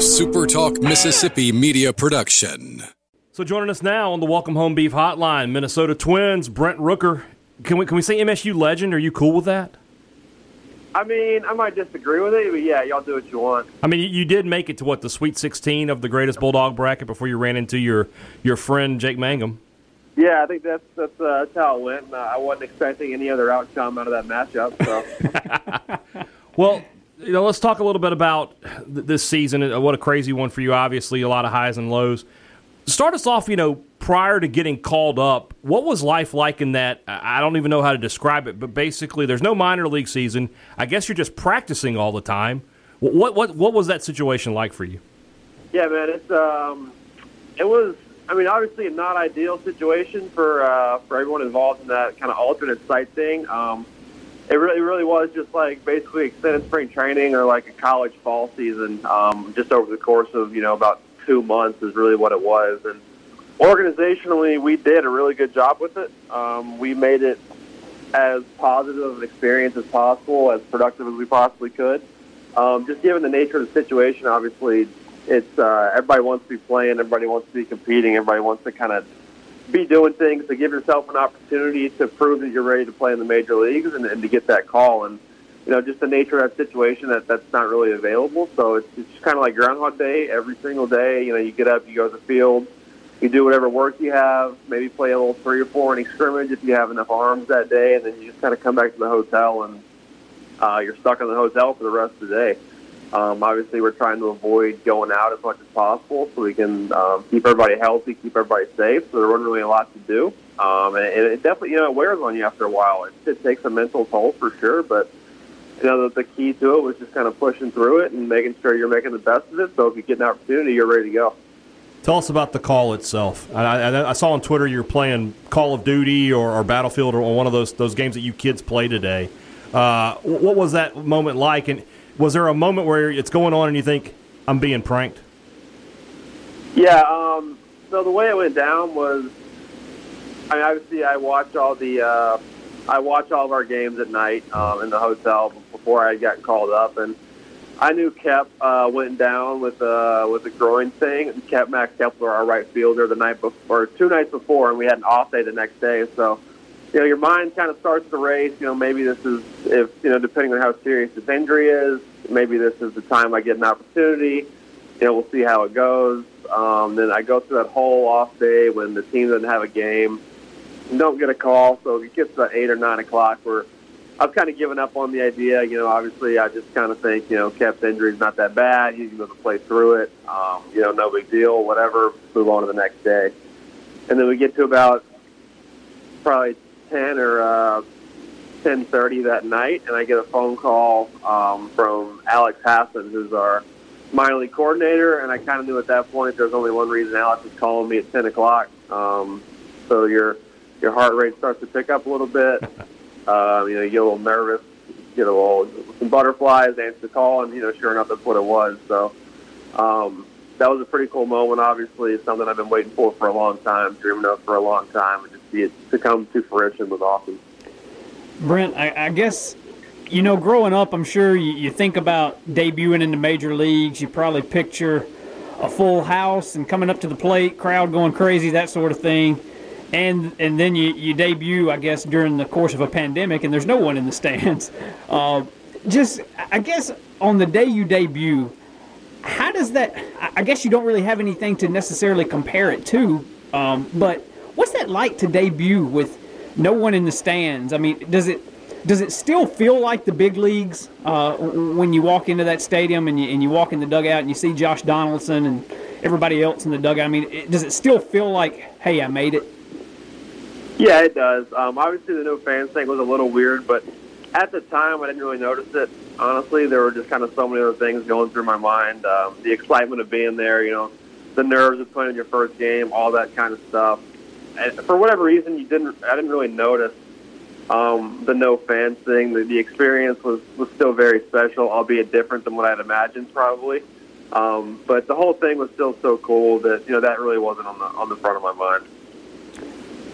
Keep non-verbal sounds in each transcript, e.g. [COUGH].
SuperTalk Mississippi media production. So joining us now on the Welcome Home Beef Hotline, Minnesota Twins, Brent Rooker. Can we can we say MSU legend? Are you cool with that? I mean, I might disagree with it, but yeah, y'all do what you want. I mean, you, you did make it to what the Sweet 16 of the greatest Bulldog bracket before you ran into your your friend Jake Mangum. Yeah, I think that's that's, uh, that's how it went. Uh, I wasn't expecting any other outcome out of that matchup. So, [LAUGHS] Well, you know, let's talk a little bit about th- this season. Uh, What a crazy one for you! Obviously, a lot of highs and lows. Start us off. You know, prior to getting called up, what was life like in that? I don't even know how to describe it, but basically, there's no minor league season. I guess you're just practicing all the time. Wh- What what what was that situation like for you? yeah, man, it's um, it was. I mean, obviously, a not ideal situation for uh, for everyone involved in that kind of alternate site thing. Um, it really, really was just like basically extended spring training or like a college fall season, um, just over the course of you know about two months is really what it was. And organizationally, we did a really good job with it. Um, we made it as positive of an experience as possible, as productive as we possibly could. Um, just given the nature of the situation, obviously, it's uh, everybody wants to be playing, everybody wants to be competing, everybody wants to kind of be doing things to give yourself an opportunity to prove that you're ready to play in the major leagues and, and to get that call. And you know, just the nature of that situation that that's not really available. So it's, it's just kind of like Groundhog Day every single day. You know, you get up, you go to the field, you do whatever work you have, maybe play a little three or four inning scrimmage if you have enough arms that day, and then you just kind of come back to the hotel and uh, you're stuck in the hotel for the rest of the day. Um, obviously, we're trying to avoid going out as much as possible so we can um, keep everybody healthy, keep everybody safe. So there wasn't really a lot to do, um, and, and it definitely you know it wears on you after a while. It, it takes a mental toll for sure, but you know the, the key to it was just kind of pushing through it and making sure you're making the best of it. So if you get an opportunity, you're ready to go. Tell us about the call itself. I, I, I saw on Twitter you're playing Call of Duty or, or Battlefield or one of those those games that you kids play today. Uh, what was that moment like? And was there a moment where it's going on and you think I'm being pranked? Yeah. Um, so the way it went down was, I mean, obviously I watch all the, uh, I watch all of our games at night um, in the hotel before I gotten called up, and I knew Kep uh, went down with uh, with a groin thing. Kep Max Kepler, our right fielder, the night before, or two nights before, and we had an off day the next day. So, you know, your mind kind of starts to race. You know, maybe this is if you know, depending on how serious this injury is, maybe this is the time I get an opportunity. You know, we'll see how it goes. Um, then I go through that whole off day when the team doesn't have a game, don't get a call. So it gets to eight or nine o'clock where I've kind of given up on the idea. You know, obviously I just kind of think, you know, Kep's injury is not that bad. He's going to play through it. Um, you know, no big deal, whatever. Move on to the next day. And then we get to about probably 10 or uh, 10.30 that night, and I get a phone call um, from Alex Hassan, who's our minor league coordinator, and I kind of knew at that point there's only one reason Alex was calling me at 10 o'clock. Um, so your your heart rate starts to pick up a little bit. [LAUGHS] Um, you know, you get a little nervous, get a little some butterflies, answer the call, and you know, sure enough, that's what it was. So um, that was a pretty cool moment. Obviously, it's something I've been waiting for for a long time, dreaming of for a long time, and to see it to come to fruition was awesome. Brent, I, I guess you know, growing up, I'm sure you, you think about debuting in the major leagues. You probably picture a full house and coming up to the plate, crowd going crazy, that sort of thing. And and then you, you debut, I guess, during the course of a pandemic, and there's no one in the stands. [LAUGHS] Uh, just, I guess, on the day you debut, how does that? I- guess you don't really have anything to necessarily compare it to, um, but what's that like to debut with no one in the stands? I mean, does it does it still feel like the big leagues uh, when you walk into that stadium and you, and you walk in the dugout and you see Josh Donaldson and everybody else in the dugout? I mean, it, does it still feel like, hey, I made it? Yeah, it does. Um, obviously, the no fans thing was a little weird, but at the time, I didn't really notice it. Honestly, there were just kind of so many other things going through my mind. Um, the excitement of being there, you know, the nerves of playing your first game, all that kind of stuff. And for whatever reason, you didn't. I didn't really notice um, the no fans thing. The, the experience was was still very special, albeit different than what I had imagined, probably. Um, but the whole thing was still so cool that you know that really wasn't on the on the front of my mind.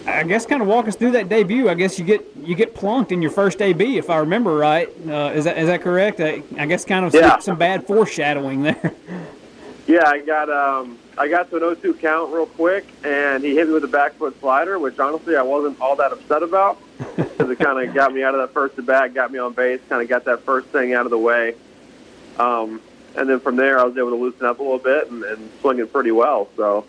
I guess kind of walk us through that debut. I guess you get you get plunked in your first AB, if I remember right. Uh, is that is that correct? I, I guess kind of Yeah. some, bad foreshadowing there. [LAUGHS] Yeah, I got um, I got to an 0-2 count real quick, and he hit me with a back foot slider, which honestly I wasn't all that upset about [LAUGHS] because it kind of got me out of that first at bat, got me on base, kind of got that first thing out of the way. Um, and then from there, I was able to loosen up a little bit and, and swing it pretty well. So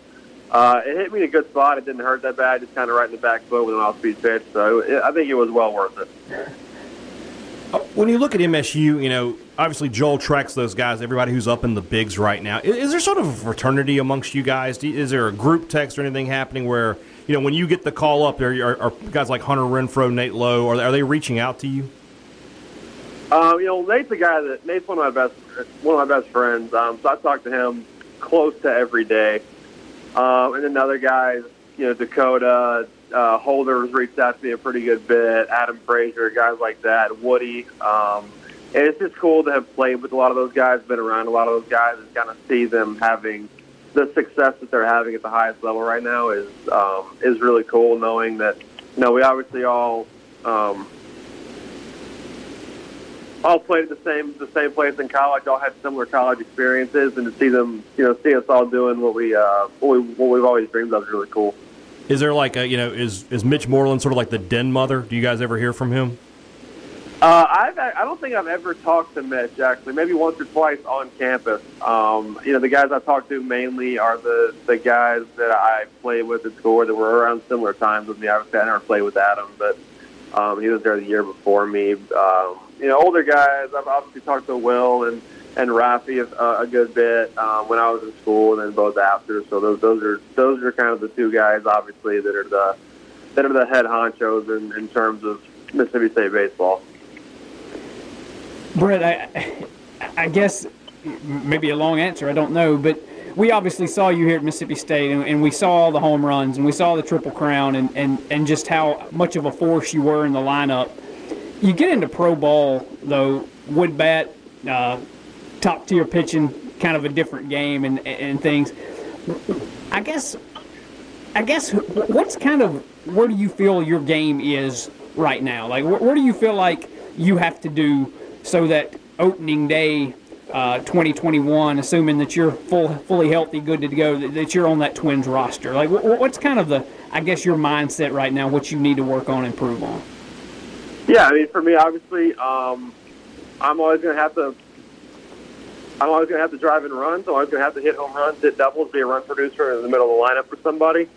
uh, it hit me in a good spot. It didn't hurt that bad, just kind of right in the back foot with an off-speed pitch. So it, I think it was well worth it. When you look at MSU, you know, obviously Joel tracks those guys, everybody who's up in the bigs right now. Is, is there sort of a fraternity amongst you guys? Is there a group text or anything happening where, you know, when you get the call up, are, are, are guys like Hunter Renfroe, Nate Lowe, are, are they reaching out to you? Um, you know, Nate's a guy that Nate's one of my best one of my best friends. Um, so I talk to him close to every day. Um, and then other guys, you know, Dakota, uh, Holder's reached out to me a pretty good bit. Adam Frazier, guys like that. Woody. Um, and it's just cool to have played with a lot of those guys, been around a lot of those guys, and kind of see them having the success that they're having at the highest level right now is um, is really cool. Knowing that, you know, we obviously all um, all played at the same the same place in college, all had similar college experiences, and to see them, you know, see us all doing what we uh, what, we, what we've always dreamed of is really cool. Is there like a you know is is Mitch Moreland sort of like the den mother? Do you guys ever hear from him? Uh, I've I don't think I've ever talked to Mitch actually. Maybe once or twice on campus. Um, you know, the guys I talk to mainly are the the guys that I played with at school that were around similar times with me. I never played with Adam, but um, he was there the year before me. Um, you know, older guys. I've obviously talked to Will and and Rafi a, a good bit um, when I was in school, and then both after. So those those are those are kind of the two guys, obviously, that are the that are the head honchos in, in terms of Mississippi State baseball. Brett, I, I guess maybe a long answer. I don't know, but we obviously saw you here at Mississippi State, and, and, we saw all the home runs, and we saw the triple crown, and, and, and just how much of a force you were in the lineup. You get into pro ball though, wood bat, uh, top tier pitching, kind of a different game, and and things. I guess, I guess, what's kind of where do you feel your game is right now? Like, where, where do you feel like you have to do so that opening day uh, 2021, assuming that you're full, fully healthy, good to go, that, that you're on that Twins roster? Like, what's kind of the, I guess, your mindset right now? What you need to work on, improve on? Yeah, I mean, for me, obviously, um, I'm always going to have to. I'm always going to have to drive and run, so I'm always going to have to hit home runs, hit doubles, be a run producer in the middle of the lineup for somebody.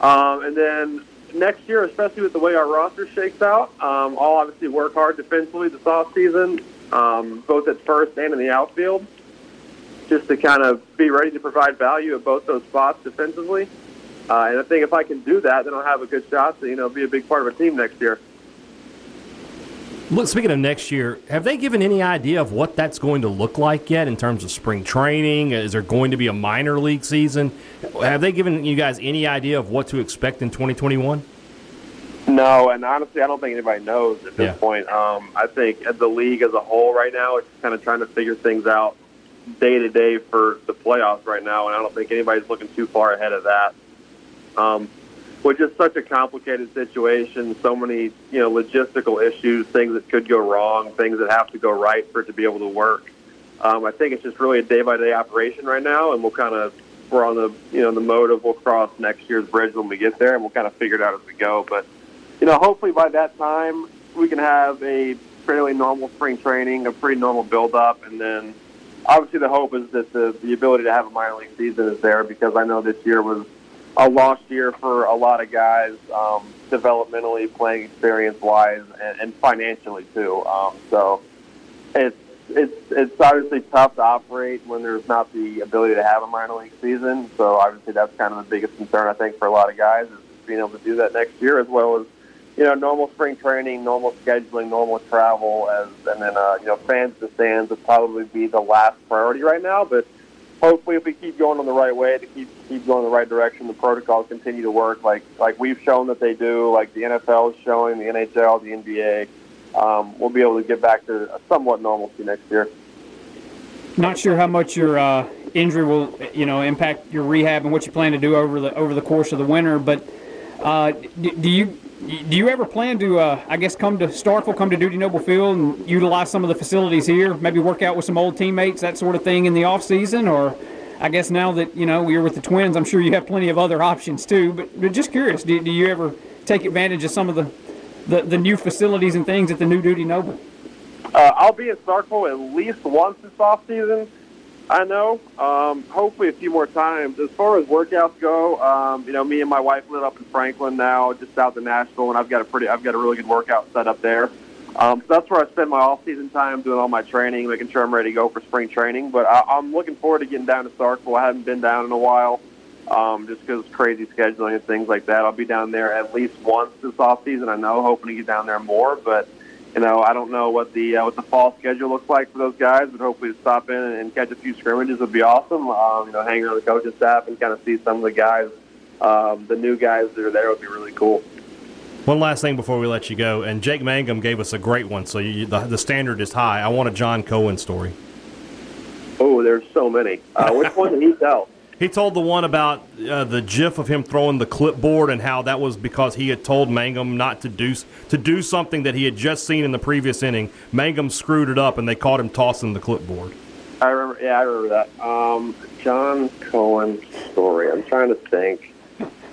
Um, and then next year, especially with the way our roster shakes out, um, I'll obviously work hard defensively this off season, um, both at first and in the outfield, just to kind of be ready to provide value at both those spots defensively. Uh, and I think if I can do that, then I'll have a good shot to you know be a big part of a team next year. Look, speaking of next year, have they given any idea of what that's going to look like yet in terms of spring training? Is there going to be a minor league season? Have they given you guys any idea of what to expect in 2021? No, and honestly, I don't think anybody knows at this yeah. point. Um, I think the league as a whole right now is kind of trying to figure things out day to day for the playoffs right now, and I don't think anybody's looking too far ahead of that. Um, which is such a complicated situation, so many you know logistical issues, things that could go wrong, things that have to go right for it to be able to work. Um, I think it's just really a day by day operation right now, and we'll kind of we're on the you know the mode of we'll cross next year's bridge when we get there, and we'll kind of figure it out as we go. But you know, hopefully by that time we can have a fairly normal spring training, a pretty normal build up, and then obviously the hope is that the the ability to have a minor league season is there because I know this year was a lost year for a lot of guys, um, developmentally, playing experience wise, and, and financially too. Um, so it's it's it's obviously tough to operate when there's not the ability to have a minor league season. So obviously that's kind of the biggest concern I think for a lot of guys is being able to do that next year, as well as you know normal spring training, normal scheduling, normal travel, as and then uh, you know fans to stands would probably be the last priority right now, but hopefully, if we keep going on the right way, to keep keep going in the right direction, the protocols continue to work like like we've shown that they do, like the NFL is showing, the NHL, the NBA. Um, we'll be able to get back to a somewhat normalcy next year. Not sure how much your uh, injury will, you know, impact your rehab and what you plan to do over the over the course of the winter. But uh, do, do you do you ever plan to, uh, I guess, come to Starkville, come to Dudy Noble Field, and utilize some of the facilities here? Maybe work out with some old teammates, that sort of thing, in the off season, or I guess now that you know you're with the Twins, I'm sure you have plenty of other [LAUGHS] options too. But, but just curious, do, do you ever take advantage of some of the, the, the new facilities and things at the new Dudy Noble? Uh, I'll be in Starkville at least once this off season. I know. Um, hopefully, a few more times. As far as workouts go, um, you know, me and my wife live up in Franklin now, just south of Nashville, and I've got a pretty, I've got a really good workout set up there. Um, so that's where I spend my off-season time doing all my training, making sure I'm ready to go for spring training. But I, I'm looking forward to getting down to Starkville. I haven't been down in a while, um, just because crazy scheduling and things like that. I'll be down there at least once this off-season. I know, hoping to get down there more, but you know, I don't know what the uh, what the fall schedule looks like for those guys, but hopefully to stop in and catch a few scrimmages would be awesome. Um, you know, hang around the coaching staff and kind of see some of the guys, um, the new guys that are there would be really cool. One last thing before we let you go, and Jake Mangum gave us a great one, so you, the, the standard is high. I want a John Cohen story. Oh, there's so many. Uh, which one did he tell? He told the one about uh, the GIF of him throwing the clipboard and how that was because he had told Mangum not to do to do something that he had just seen in the previous inning. Mangum screwed it up, and they caught him tossing the clipboard. I remember. Yeah, I remember that. Um, John Cohen story. I'm trying to think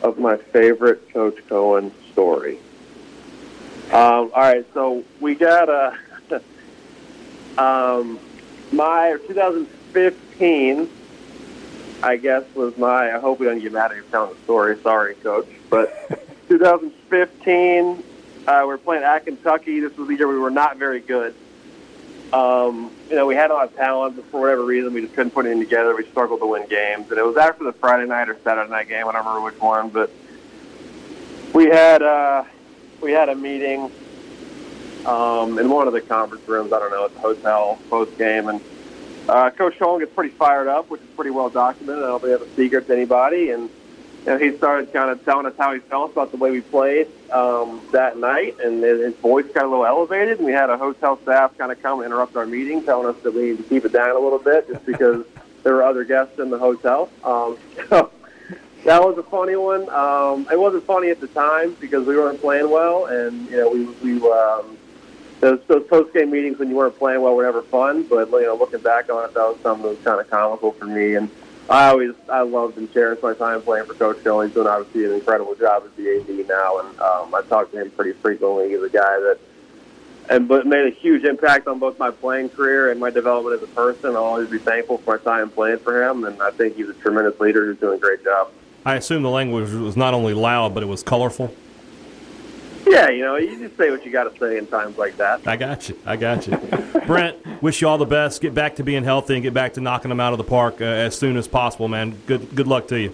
of my favorite Coach Cohen story. Um, all right, so we got a [LAUGHS] um, my 2015 I guess, was my. I hope we don't get mad at you telling the story. Sorry, Coach. But [LAUGHS] 2015, uh, we were playing at Kentucky. This was the year we were not very good. Um, you know, we had a lot of talent, but for whatever reason, we just couldn't put anything together. We struggled to win games, and it was after the Friday night or Saturday night game. I don't remember which one, but we had uh, we had a meeting um, in one of the conference rooms. I don't know at the hotel post game, and uh, Coach Cohen gets pretty fired up, which is pretty well documented. I don't think that's a secret to anybody. And you know, he started kind of telling us how he felt about the way we played um, that night, and his voice got a little elevated. And we had a hotel staff kind of come and interrupt our meeting, telling us that we need to keep it down a little bit, just because [LAUGHS] there were other guests in the hotel. Um, [LAUGHS] so that was a funny one. Um, it wasn't funny at the time because we weren't playing well, and you know, we we um, those those post game meetings when you weren't playing well were never fun. But you know, looking back on it, that was something that was kind of comical for me. And I always I loved and cherished my time playing for Coach Hill. He's doing obviously an incredible job as the AD now, and um, I talk to him pretty frequently. He's a guy that and but made a huge impact on both my playing career and my development as a person. I'll always be thankful for my time playing for him, and I think he's a tremendous leader who's doing a great job. I assume the language was not only loud, but it was colorful. Yeah, you know, you just say what you got to say in times like that. I got you. I got you. Brent, wish you all the best. Get back to being healthy and get back to knocking them out of the park uh, as soon as possible, man. Good good luck to you.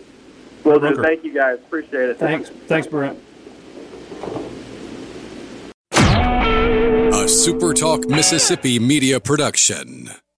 Well, do. Thank you, guys. Appreciate it. Thanks. Thanks, Brent. A SuperTalk Mississippi media production.